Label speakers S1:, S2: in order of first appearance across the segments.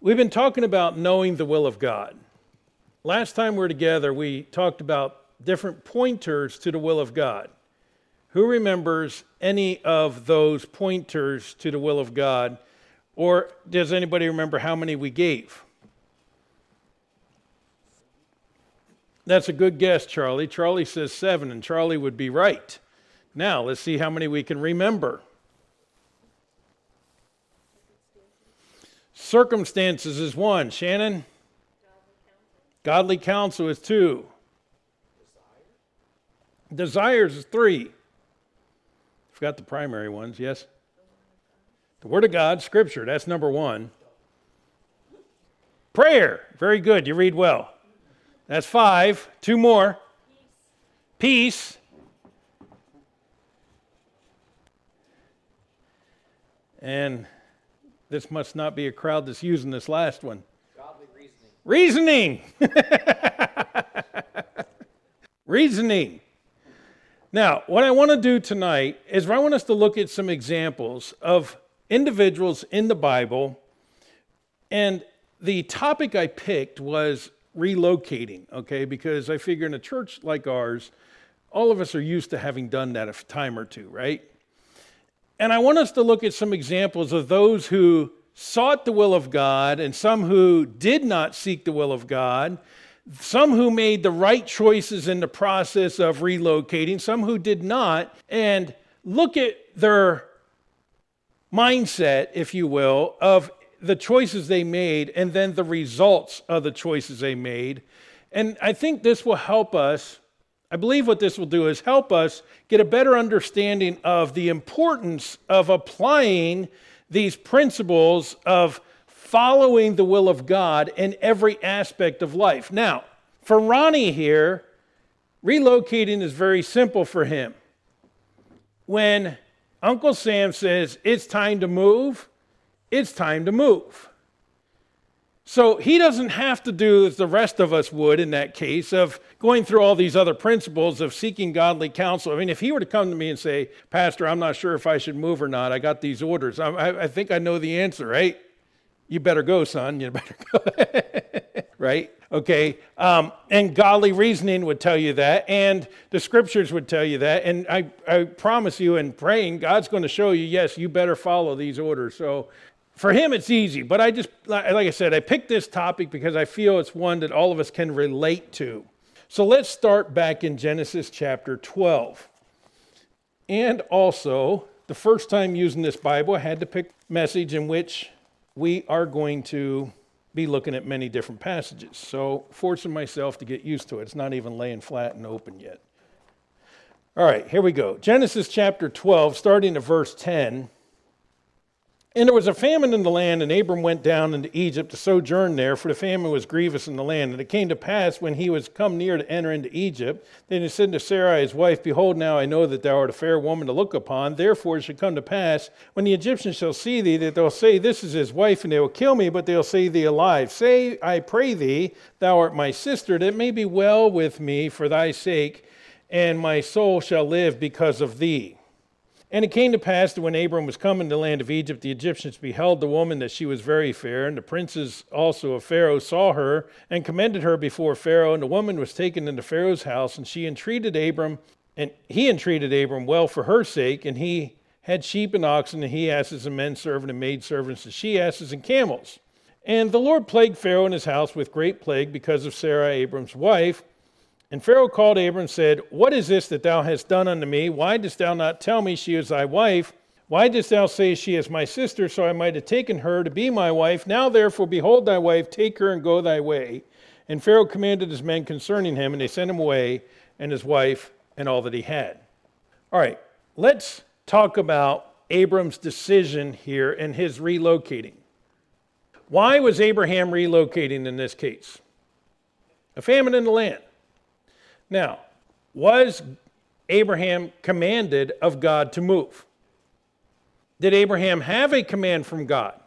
S1: We've been talking about knowing the will of God. Last time we were together, we talked about different pointers to the will of God. Who remembers any of those pointers to the will of God? Or does anybody remember how many we gave? That's a good guess, Charlie. Charlie says seven, and Charlie would be right. Now, let's see how many we can remember. Circumstances is one. Shannon? Godly counsel is two. Desires is three. Forgot the primary ones, yes? The Word of God, Scripture, that's number one. Prayer, very good, you read well. That's five. Two more. Peace. And this must not be a crowd that's using this last one.
S2: Godly reasoning.
S1: Reasoning. reasoning. Now, what I want to do tonight is I want us to look at some examples of individuals in the Bible. And the topic I picked was relocating, okay? Because I figure in a church like ours, all of us are used to having done that a time or two, right? And I want us to look at some examples of those who sought the will of God and some who did not seek the will of God some who made the right choices in the process of relocating, some who did not, and look at their mindset, if you will, of the choices they made and then the results of the choices they made. And I think this will help us. I believe what this will do is help us get a better understanding of the importance of applying these principles of following the will of God in every aspect of life. Now, for Ronnie here, relocating is very simple for him. When Uncle Sam says it's time to move, it's time to move. So he doesn't have to do as the rest of us would in that case of going through all these other principles of seeking godly counsel. I mean, if he were to come to me and say, Pastor, I'm not sure if I should move or not, I got these orders, I, I think I know the answer, right? you better go, son. You better go. right? Okay. Um, and godly reasoning would tell you that, and the scriptures would tell you that. And I, I promise you, in praying, God's going to show you, yes, you better follow these orders. So for him, it's easy. But I just, like I said, I picked this topic because I feel it's one that all of us can relate to. So let's start back in Genesis chapter 12. And also, the first time using this Bible, I had to pick message in which we are going to be looking at many different passages. So, forcing myself to get used to it. It's not even laying flat and open yet. All right, here we go. Genesis chapter 12, starting at verse 10. And there was a famine in the land, and Abram went down into Egypt to sojourn there, for the famine was grievous in the land. And it came to pass, when he was come near to enter into Egypt, then he said to Sarai his wife, Behold, now I know that thou art a fair woman to look upon. Therefore it shall come to pass, when the Egyptians shall see thee, that they'll say, This is his wife, and they will kill me, but they'll say thee alive. Say, I pray thee, thou art my sister, that it may be well with me for thy sake, and my soul shall live because of thee. And it came to pass that when Abram was come into the land of Egypt, the Egyptians beheld the woman that she was very fair, and the princes also of Pharaoh saw her and commended her before Pharaoh. And the woman was taken into Pharaoh's house, and she entreated Abram, and he entreated Abram well for her sake, and he had sheep and oxen, and he asses and men servant and maid servants, and she asses and camels. And the Lord plagued Pharaoh and his house with great plague because of Sarah, Abram's wife. And Pharaoh called Abram and said, What is this that thou hast done unto me? Why dost thou not tell me she is thy wife? Why dost thou say she is my sister, so I might have taken her to be my wife? Now therefore, behold thy wife, take her and go thy way. And Pharaoh commanded his men concerning him, and they sent him away, and his wife, and all that he had. All right, let's talk about Abram's decision here and his relocating. Why was Abraham relocating in this case? A famine in the land. Now, was Abraham commanded of God to move? Did Abraham have a command from God?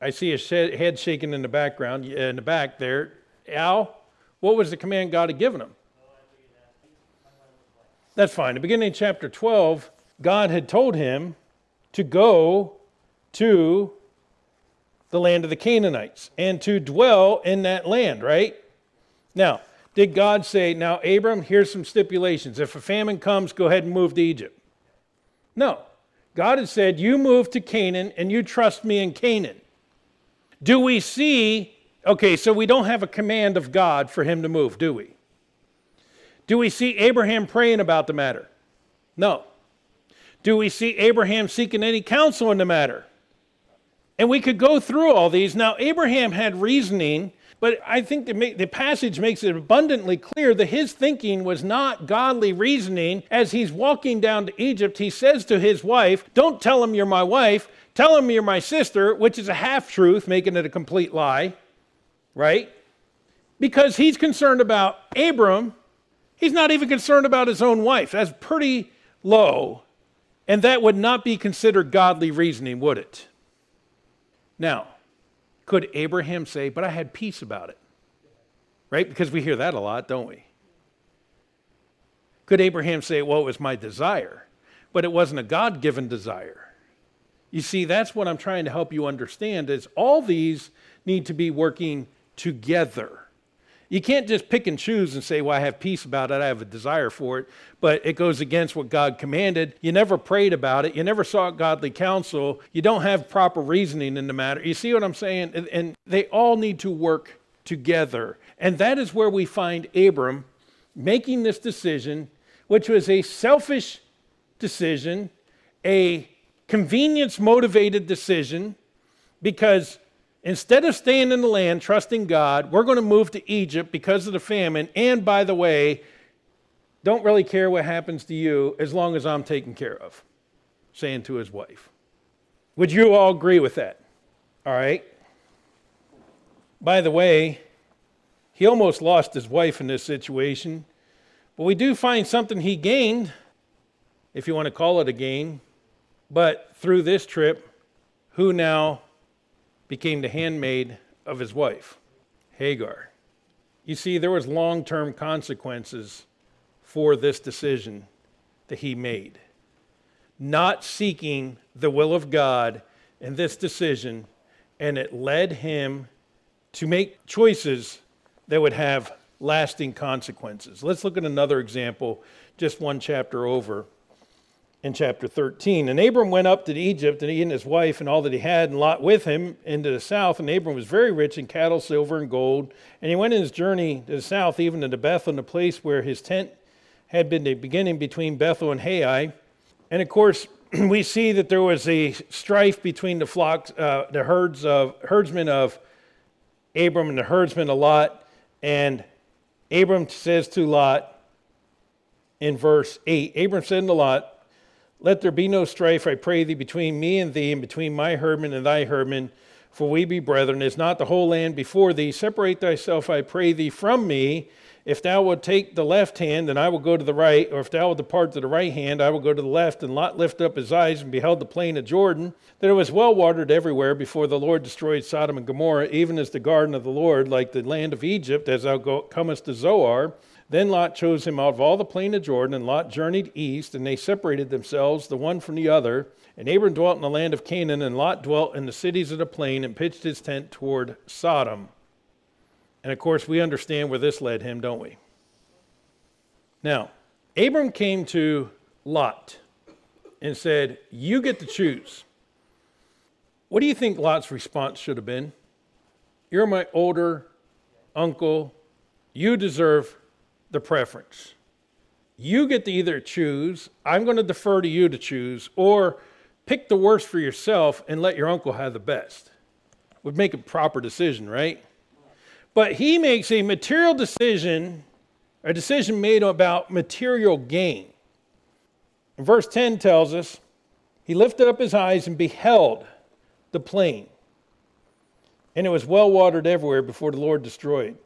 S1: I see a head shaking in the background, in the back there. Al, what was the command God had given him? That's fine. The beginning of chapter 12, God had told him to go to the land of the Canaanites and to dwell in that land, right? Now, did God say, Now, Abram, here's some stipulations. If a famine comes, go ahead and move to Egypt? No. God had said, You move to Canaan and you trust me in Canaan. Do we see, okay, so we don't have a command of God for him to move, do we? Do we see Abraham praying about the matter? No. Do we see Abraham seeking any counsel in the matter? And we could go through all these. Now, Abraham had reasoning, but I think the, the, passage makes it abundantly clear that his thinking was not godly reasoning. As he's walking down to Egypt, he says to his wife, Don't tell him you're my wife, tell him you're my sister, which is a half truth, making it a complete lie, right? Because he's concerned about Abram. He's not even concerned about his own wife. That's pretty low. And that would not be considered godly reasoning, would it? Now, could Abraham say, But I had peace about it? Right? Because we hear that a lot, don't we? Could Abraham say, Well, it was my desire, but it wasn't a God given desire? You see, that's what I'm trying to help you understand is all these need to be working together. You can't just pick and choose and say, Well, I have peace about it, I have a desire for it, but it goes against what God commanded. You never prayed about it, you never sought godly counsel, you don't have proper reasoning in the matter. You see what I'm saying? And they all need to work together. And that is where we find Abram making this decision, which was a selfish decision, a convenience motivated decision, because Instead of staying in the land, trusting God, we're going to move to Egypt because of the famine. And by the way, don't really care what happens to you as long as I'm taken care of, saying to his wife. Would you all agree with that? All right. By the way, he almost lost his wife in this situation, but we do find something he gained, if you want to call it a gain. But through this trip, who now became the handmaid of his wife, Hagar. You see, there was long-term consequences for this decision that he made. Not seeking the will of God in this decision, and it led him to make choices that would have lasting consequences. Let's look at another example, just one chapter over in chapter 13. And Abram went up to Egypt, and he and his wife and all that he had, and Lot with him into the south. And Abram was very rich in cattle, silver, and gold. And he went in his journey to the south, even to Bethel, the place where his tent had been the beginning between Bethel and Hai. And of course, we see that there was a strife between the flocks, uh, the herds of herdsmen of Abram and the herdsmen of Lot. And Abram says to Lot in verse 8, Abram said to Lot, let there be no strife, I pray thee, between me and thee, and between my herdmen and thy herdmen, for we be brethren. Is not the whole land before thee? Separate thyself, I pray thee, from me. If thou wilt take the left hand, then I will go to the right, or if thou wilt depart to the right hand, I will go to the left. And Lot lifted up his eyes and beheld the plain of Jordan, that it was well watered everywhere before the Lord destroyed Sodom and Gomorrah, even as the garden of the Lord, like the land of Egypt, as thou comest to Zoar. Then Lot chose him out of all the plain of Jordan, and Lot journeyed east, and they separated themselves, the one from the other. And Abram dwelt in the land of Canaan, and Lot dwelt in the cities of the plain, and pitched his tent toward Sodom. And of course, we understand where this led him, don't we? Now, Abram came to Lot and said, You get to choose. What do you think Lot's response should have been? You're my older uncle. You deserve the preference. You get to either choose, I'm going to defer to you to choose, or pick the worst for yourself and let your uncle have the best. Would make a proper decision, right? But he makes a material decision, a decision made about material gain. verse 10 tells us he lifted up his eyes and beheld the plain, and it was well watered everywhere before the Lord destroyed.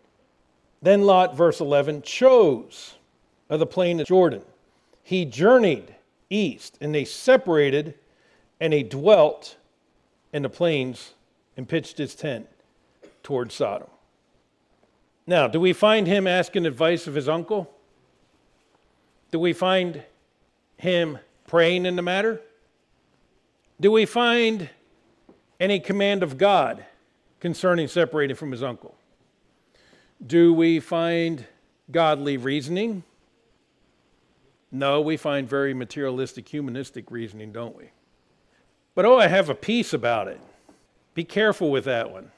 S1: Then Lot, verse 11, chose of the plain of Jordan. He journeyed east, and they separated, and he dwelt in the plains and pitched his tent toward Sodom. Now, do we find him asking advice of his uncle? Do we find him praying in the matter? Do we find any command of God concerning separating from his uncle? Do we find godly reasoning? No, we find very materialistic, humanistic reasoning, don't we? But oh, I have a peace about it. Be careful with that one.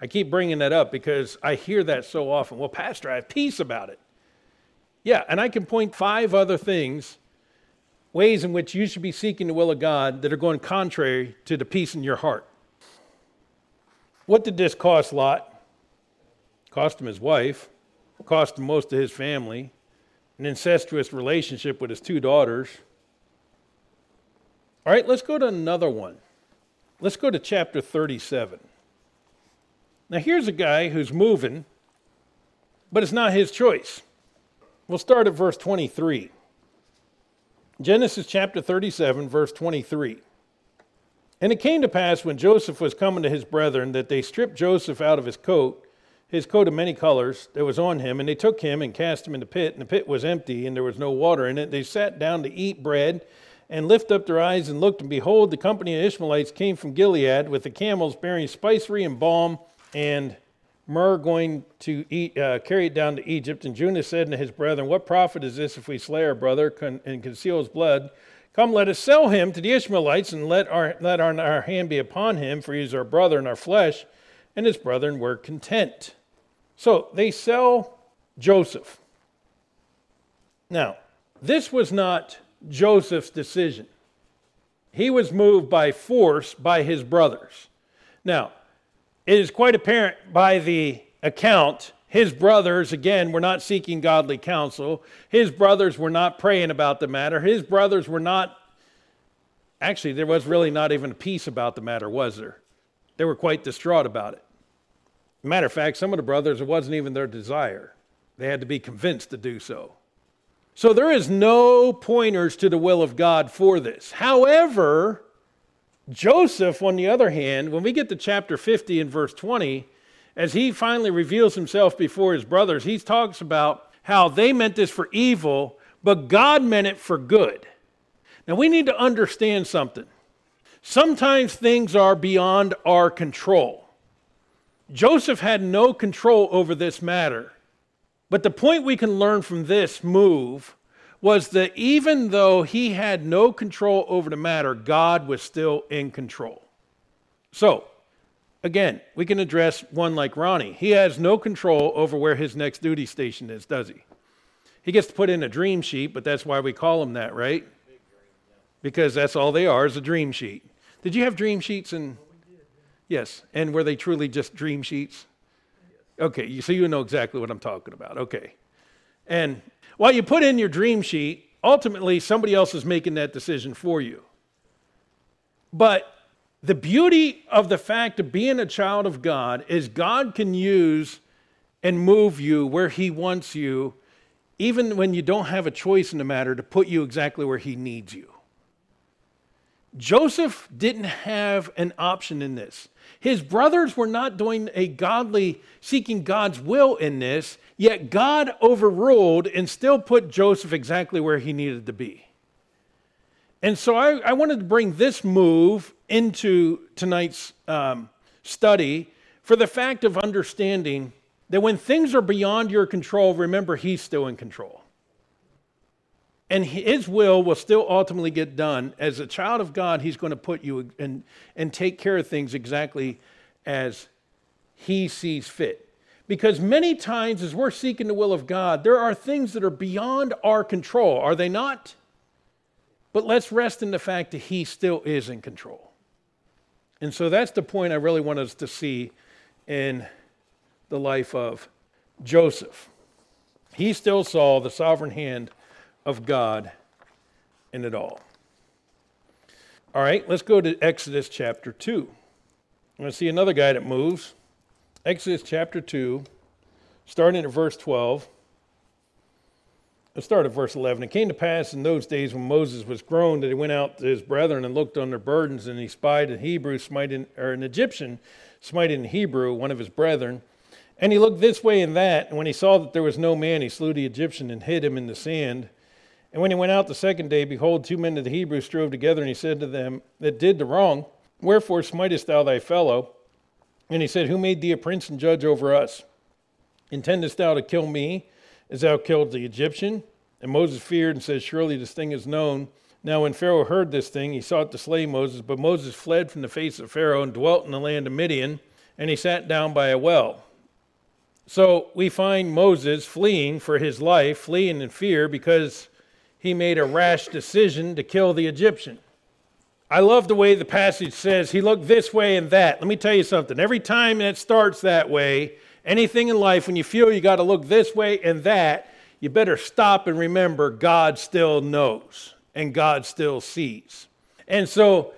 S1: I keep bringing that up because I hear that so often. Well, Pastor, I have peace about it. Yeah, and I can point five other things, ways in which you should be seeking the will of God that are going contrary to the peace in your heart. What did this cost Lot? Cost him his wife, cost him most of his family, an incestuous relationship with his two daughters. All right, let's go to another one. Let's go to chapter 37. Now, here's a guy who's moving, but it's not his choice. We'll start at verse 23. Genesis chapter 37, verse 23. And it came to pass when Joseph was coming to his brethren that they stripped Joseph out of his coat his coat of many colors that was on him, and they took him and cast him in the pit, and the pit was empty, and there was no water in it. They sat down to eat bread, and lift up their eyes and looked, and behold, the company of Ishmaelites came from Gilead with the camels bearing spicery and balm and myrrh going to eat, uh, carry it down to Egypt. And Judah said to his brethren, What profit is this if we slay our brother and conceal his blood? Come, let us sell him to the Ishmaelites, and let our, let our, our hand be upon him, for he is our brother and our flesh. And his brethren were content. So they sell Joseph. Now, this was not Joseph's decision. He was moved by force by his brothers. Now, it is quite apparent by the account his brothers, again, were not seeking godly counsel. His brothers were not praying about the matter. His brothers were not, actually, there was really not even a peace about the matter, was there? They were quite distraught about it. Matter of fact, some of the brothers, it wasn't even their desire. They had to be convinced to do so. So there is no pointers to the will of God for this. However, Joseph, on the other hand, when we get to chapter 50 and verse 20, as he finally reveals himself before his brothers, he talks about how they meant this for evil, but God meant it for good. Now we need to understand something. Sometimes things are beyond our control. Joseph had no control over this matter. But the point we can learn from this move was that even though he had no control over the matter, God was still in control. So, again, we can address one like Ronnie. He has no control over where his next duty station is, does he? He gets to put in a dream sheet, but that's why we call them that, right? Because that's all they are is a dream sheet. Did you have dream sheets in Yes. And were they truly just dream sheets? Okay, so you know exactly what I'm talking about. Okay. And while you put in your dream sheet, ultimately somebody else is making that decision for you. But the beauty of the fact of being a child of God is God can use and move you where He wants you, even when you don't have a choice in the matter, to put you exactly where He needs you. Joseph didn't have an option in this. His brothers were not doing a godly, seeking God's will in this, yet God overruled and still put Joseph exactly where he needed to be. And so I, I wanted to bring this move into tonight's um, study for the fact of understanding that when things are beyond your control, remember, He's still in control and his will will still ultimately get done. As a child of God, he's going to put you and, and take care of things exactly as he sees fit. Because many times, as we're seeking the will of God, there are things that are beyond our control, are they not? But let's rest in the fact that he still is in control. And so that's the point I really want us to see in the life of Joseph. He still saw the sovereign hand of God in it all. All right, let's go to Exodus chapter 2. I'm going to see another guy that moves. Exodus chapter 2, starting at verse 12. Let's start at verse 11. It came to pass in those days when Moses was grown that he went out to his brethren and looked on their burdens, and he spied an Hebrew smiting, or an Egyptian smiting Hebrew, one of his brethren. And he looked this way and that, and when he saw that there was no man, he slew the Egyptian and hid him in the sand. And when he went out the second day, behold, two men of the Hebrews strove together, and he said to them that did the wrong, Wherefore smitest thou thy fellow? And he said, Who made thee a prince and judge over us? Intendest thou to kill me as thou killed the Egyptian? And Moses feared and said, Surely this thing is known. Now, when Pharaoh heard this thing, he sought to slay Moses, but Moses fled from the face of Pharaoh and dwelt in the land of Midian, and he sat down by a well. So we find Moses fleeing for his life, fleeing in fear because he made a rash decision to kill the Egyptian. I love the way the passage says he looked this way and that. Let me tell you something. Every time it starts that way, anything in life, when you feel you got to look this way and that, you better stop and remember God still knows and God still sees. And so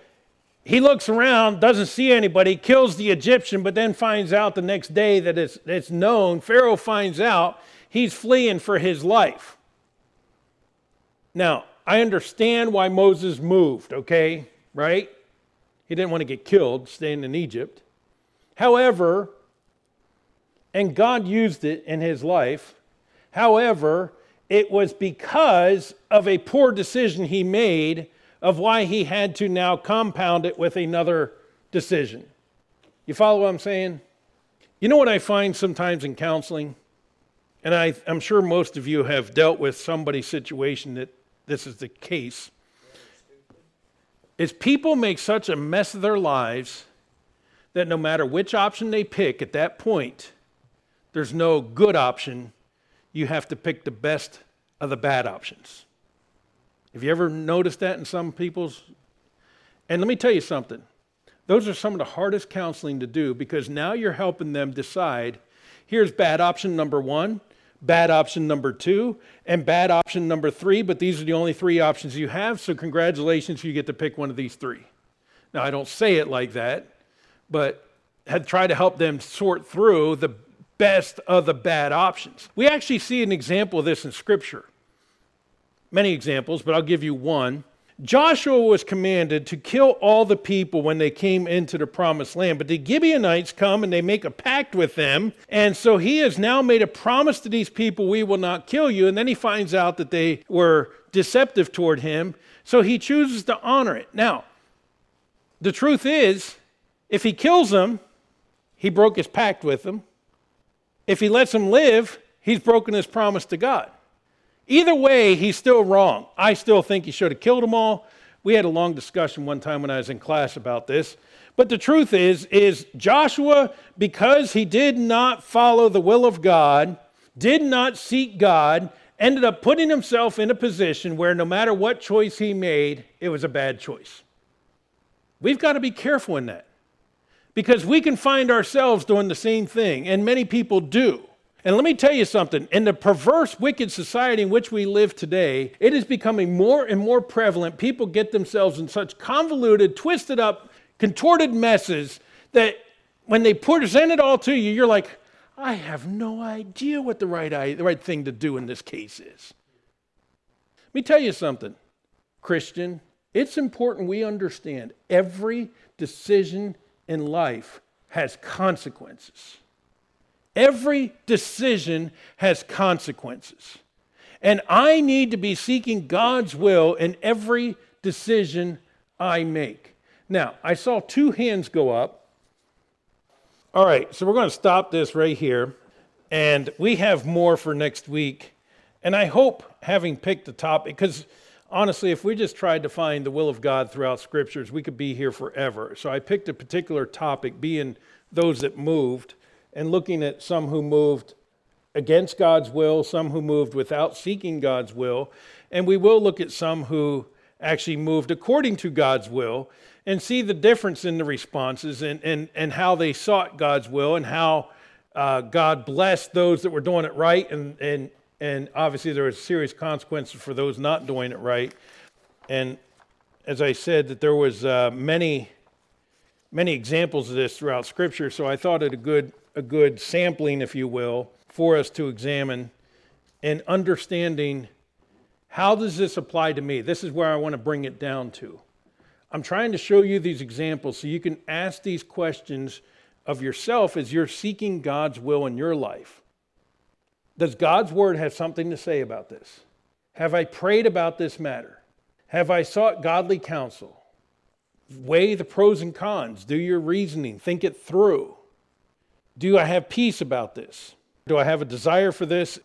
S1: he looks around, doesn't see anybody, kills the Egyptian, but then finds out the next day that it's, it's known. Pharaoh finds out he's fleeing for his life. Now, I understand why Moses moved, okay? right? He didn't want to get killed staying in Egypt. However, and God used it in his life. However, it was because of a poor decision he made of why he had to now compound it with another decision. You follow what I'm saying? You know what I find sometimes in counseling? And I, am sure most of you have dealt with somebody's situation that this is the case is people make such a mess of their lives that no matter which option they pick at that point, there's no good option. You have to pick the best of the bad options. Have you ever noticed that in some people's? And let me tell you something. Those are some of the hardest counseling to do because now you're helping them decide here's bad option number one, bad option number two, and bad option number three, but these are the only three options you have, so congratulations, you get to pick one of these three. Now, I don't say it like that, but had tried to help them sort through the best of the bad options. We actually see an example of this in Scripture. Many examples, but I'll give you one. Joshua was commanded to kill all the people when they came into the promised land. But the Gibeonites come and they make a pact with them. And so he has now made a promise to these people, we will not kill you. And then he finds out that they were deceptive toward him. So he chooses to honor it. Now, the truth is, if he kills them, he broke his pact with them. If he lets them live, he's broken his promise to God. Either way, he's still wrong. I still think he should have killed them all. We had a long discussion one time when I was in class about this. But the truth is is Joshua because he did not follow the will of God, did not seek God, ended up putting himself in a position where no matter what choice he made, it was a bad choice. We've got to be careful in that. Because we can find ourselves doing the same thing, and many people do. And let me tell you something in the perverse, wicked society in which we live today, it is becoming more and more prevalent. People get themselves in such convoluted, twisted up, contorted messes that when they present it all to you, you're like, I have no idea what the right, the right thing to do in this case is. Let me tell you something, Christian. It's important we understand every decision in life has consequences. Every decision has consequences. And I need to be seeking God's will in every decision I make. Now, I saw two hands go up. All right, so we're going to stop this right here. And we have more for next week. And I hope, having picked the topic, because honestly, if we just tried to find the will of God throughout scriptures, we could be here forever. So I picked a particular topic, being those that moved and looking at some who moved against God's will, some who moved without seeking God's will, and we will look at some who actually moved according to God's will and see the difference in the responses and, and, and how they sought God's will and how uh, God blessed those that were doing it right. And, and, and obviously, there was serious consequences for those not doing it right. And as I said, that there was uh, many, many examples of this throughout Scripture, so I thought it a good a good sampling, if you will, for us to examine and understanding how does this apply to me? This is where I want to bring it down to. I'm trying to show you these examples so you can ask these questions of yourself as you're seeking God's will in your life. Does God's word have something to say about this? Have I prayed about this matter? Have I sought godly counsel? Weigh the pros and cons, do your reasoning, think it through. Do I have peace about this? Do I have a desire for this?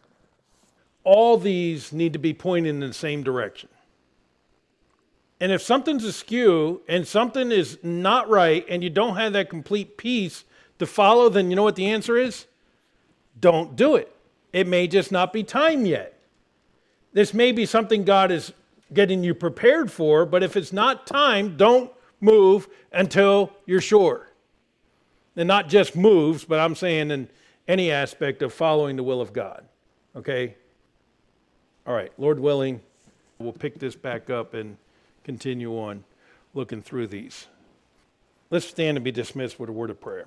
S1: All these need to be pointed in the same direction. And if something's askew and something is not right and you don't have that complete peace to follow, then you know what the answer is? Don't do it. It may just not be time yet. This may be something God is getting you prepared for, but if it's not time, don't move until you're sure. And not just moves, but I'm saying in any aspect of following the will of God. Okay? All right, Lord willing, we'll pick this back up and continue on looking through these. Let's stand and be dismissed with a word of prayer.